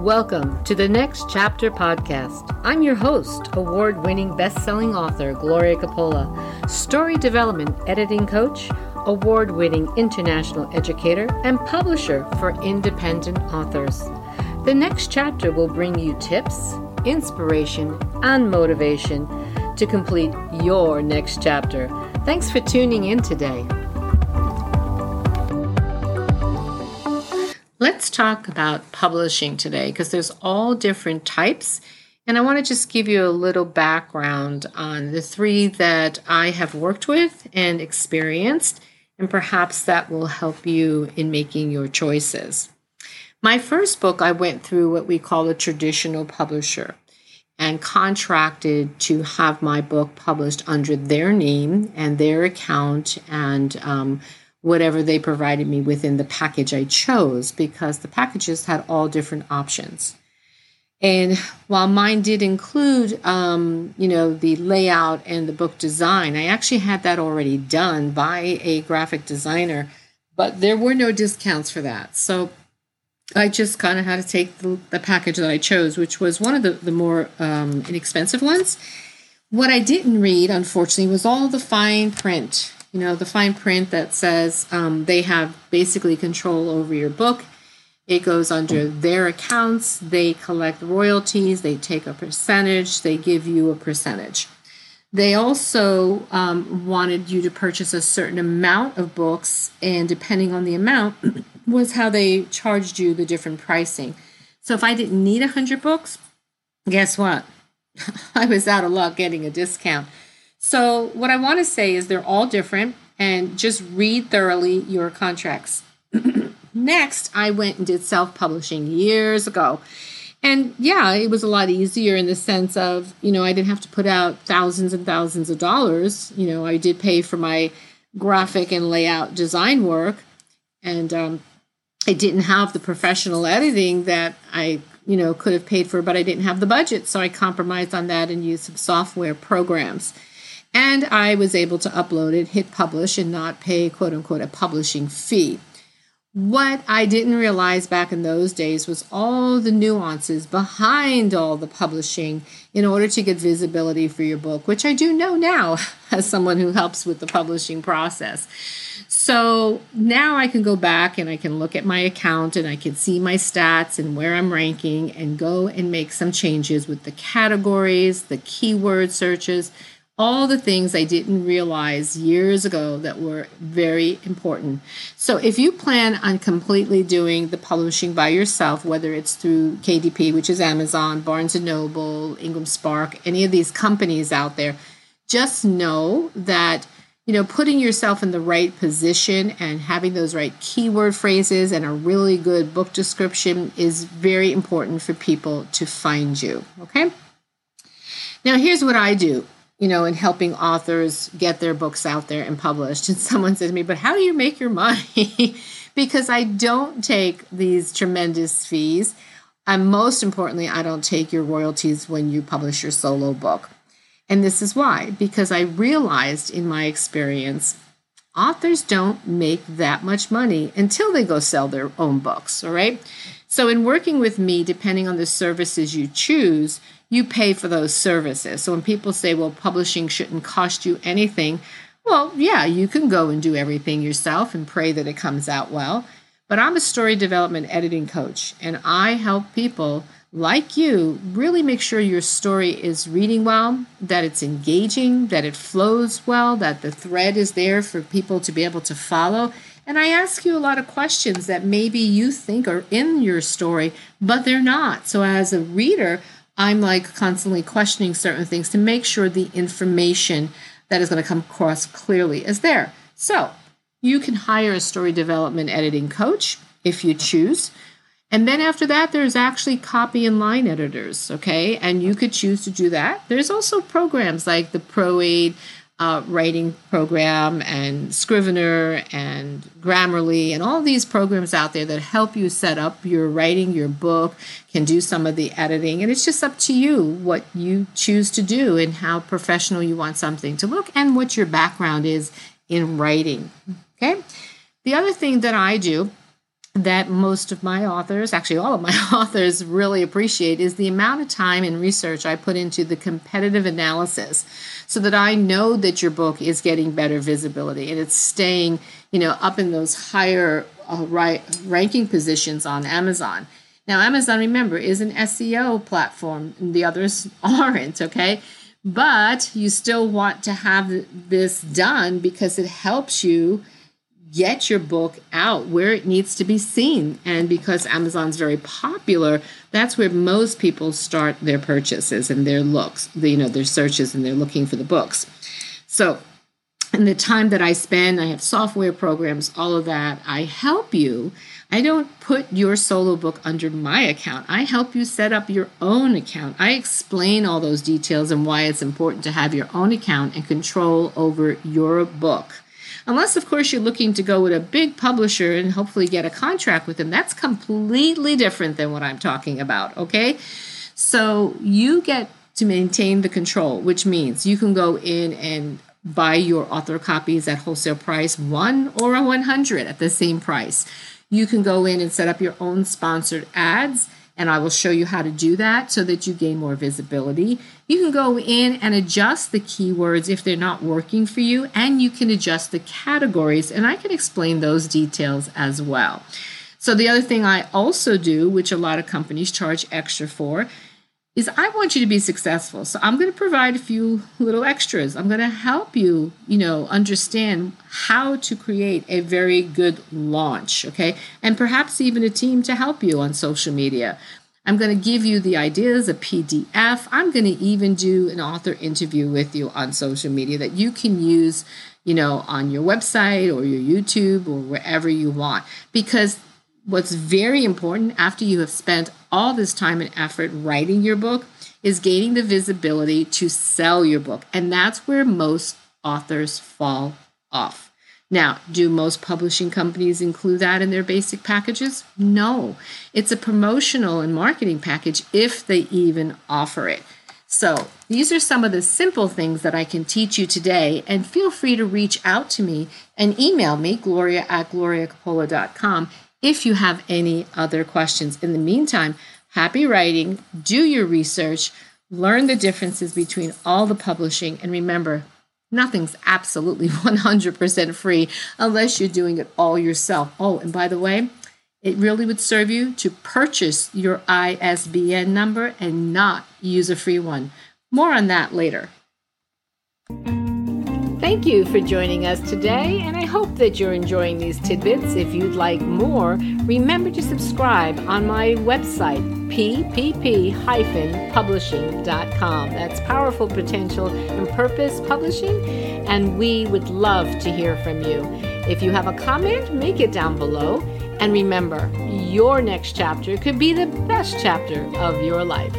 Welcome to the Next Chapter podcast. I'm your host, award winning best selling author Gloria Coppola, story development editing coach, award winning international educator, and publisher for independent authors. The next chapter will bring you tips, inspiration, and motivation to complete your next chapter. Thanks for tuning in today. Let's talk about publishing today because there's all different types. And I want to just give you a little background on the three that I have worked with and experienced, and perhaps that will help you in making your choices. My first book, I went through what we call a traditional publisher and contracted to have my book published under their name and their account and um, whatever they provided me within the package I chose because the packages had all different options. And while mine did include, um, you know, the layout and the book design, I actually had that already done by a graphic designer, but there were no discounts for that. So I just kind of had to take the, the, package that I chose, which was one of the, the more um, inexpensive ones. What I didn't read, unfortunately, was all the fine print you know, the fine print that says um, they have basically control over your book. It goes under their accounts. They collect royalties. They take a percentage. They give you a percentage. They also um, wanted you to purchase a certain amount of books, and depending on the amount, was how they charged you the different pricing. So if I didn't need 100 books, guess what? I was out of luck getting a discount. So, what I want to say is they're all different and just read thoroughly your contracts. Next, I went and did self publishing years ago. And yeah, it was a lot easier in the sense of, you know, I didn't have to put out thousands and thousands of dollars. You know, I did pay for my graphic and layout design work. And um, I didn't have the professional editing that I, you know, could have paid for, but I didn't have the budget. So I compromised on that and used some software programs. And I was able to upload it, hit publish, and not pay quote unquote a publishing fee. What I didn't realize back in those days was all the nuances behind all the publishing in order to get visibility for your book, which I do know now as someone who helps with the publishing process. So now I can go back and I can look at my account and I can see my stats and where I'm ranking and go and make some changes with the categories, the keyword searches, all the things I didn't realize years ago that were very important. So, if you plan on completely doing the publishing by yourself, whether it's through KDP, which is Amazon, Barnes and Noble, Ingram Spark, any of these companies out there, just know that you know putting yourself in the right position and having those right keyword phrases and a really good book description is very important for people to find you okay now here's what i do you know, in helping authors get their books out there and published. And someone said to me, But how do you make your money? because I don't take these tremendous fees. And most importantly, I don't take your royalties when you publish your solo book. And this is why, because I realized in my experience, authors don't make that much money until they go sell their own books, all right? So, in working with me, depending on the services you choose, you pay for those services. So when people say, well, publishing shouldn't cost you anything, well, yeah, you can go and do everything yourself and pray that it comes out well. But I'm a story development editing coach, and I help people like you really make sure your story is reading well, that it's engaging, that it flows well, that the thread is there for people to be able to follow. And I ask you a lot of questions that maybe you think are in your story, but they're not. So as a reader, I'm like constantly questioning certain things to make sure the information that is going to come across clearly is there. So you can hire a story development editing coach if you choose. And then after that, there's actually copy and line editors, okay? And you could choose to do that. There's also programs like the ProAid uh, writing program and Scrivener and Grammarly and all these programs out there that help you set up your writing, your book, can do some of the editing. And it's just up to you what you choose to do and how professional you want something to look and what your background is in writing. Okay. The other thing that I do that most of my authors, actually all of my authors, really appreciate is the amount of time and research I put into the competitive analysis so that I know that your book is getting better visibility and it's staying, you know, up in those higher uh, right, ranking positions on Amazon. Now, Amazon, remember, is an SEO platform, the others aren't, okay? But you still want to have this done because it helps you get your book out where it needs to be seen. And because Amazon's very popular, that's where most people start their purchases and their looks, you know, their searches and they're looking for the books. So, in the time that I spend, I have software programs, all of that. I help you. I don't put your solo book under my account. I help you set up your own account. I explain all those details and why it's important to have your own account and control over your book. Unless, of course, you're looking to go with a big publisher and hopefully get a contract with them. That's completely different than what I'm talking about, okay? So you get to maintain the control, which means you can go in and buy your author copies at wholesale price, one or a 100 at the same price. You can go in and set up your own sponsored ads and I will show you how to do that so that you gain more visibility. You can go in and adjust the keywords if they're not working for you, and you can adjust the categories, and I can explain those details as well. So, the other thing I also do, which a lot of companies charge extra for, is I want you to be successful. So I'm going to provide a few little extras. I'm going to help you, you know, understand how to create a very good launch, okay? And perhaps even a team to help you on social media. I'm going to give you the ideas, a PDF. I'm going to even do an author interview with you on social media that you can use, you know, on your website or your YouTube or wherever you want. Because what's very important after you have spent all this time and effort writing your book is gaining the visibility to sell your book. And that's where most authors fall off. Now, do most publishing companies include that in their basic packages? No. It's a promotional and marketing package if they even offer it. So, these are some of the simple things that I can teach you today, and feel free to reach out to me and email me, gloria at gloriacoppola.com, if you have any other questions. In the meantime, happy writing, do your research, learn the differences between all the publishing, and remember, nothing's absolutely 100% free unless you're doing it all yourself. Oh, and by the way, it really would serve you to purchase your ISBN number and not use a free one. More on that later. Thank you for joining us today, and I hope that you're enjoying these tidbits. If you'd like more, remember to subscribe on my website, ppp-publishing.com. That's Powerful Potential and Purpose Publishing, and we would love to hear from you. If you have a comment, make it down below. And remember, your next chapter could be the best chapter of your life.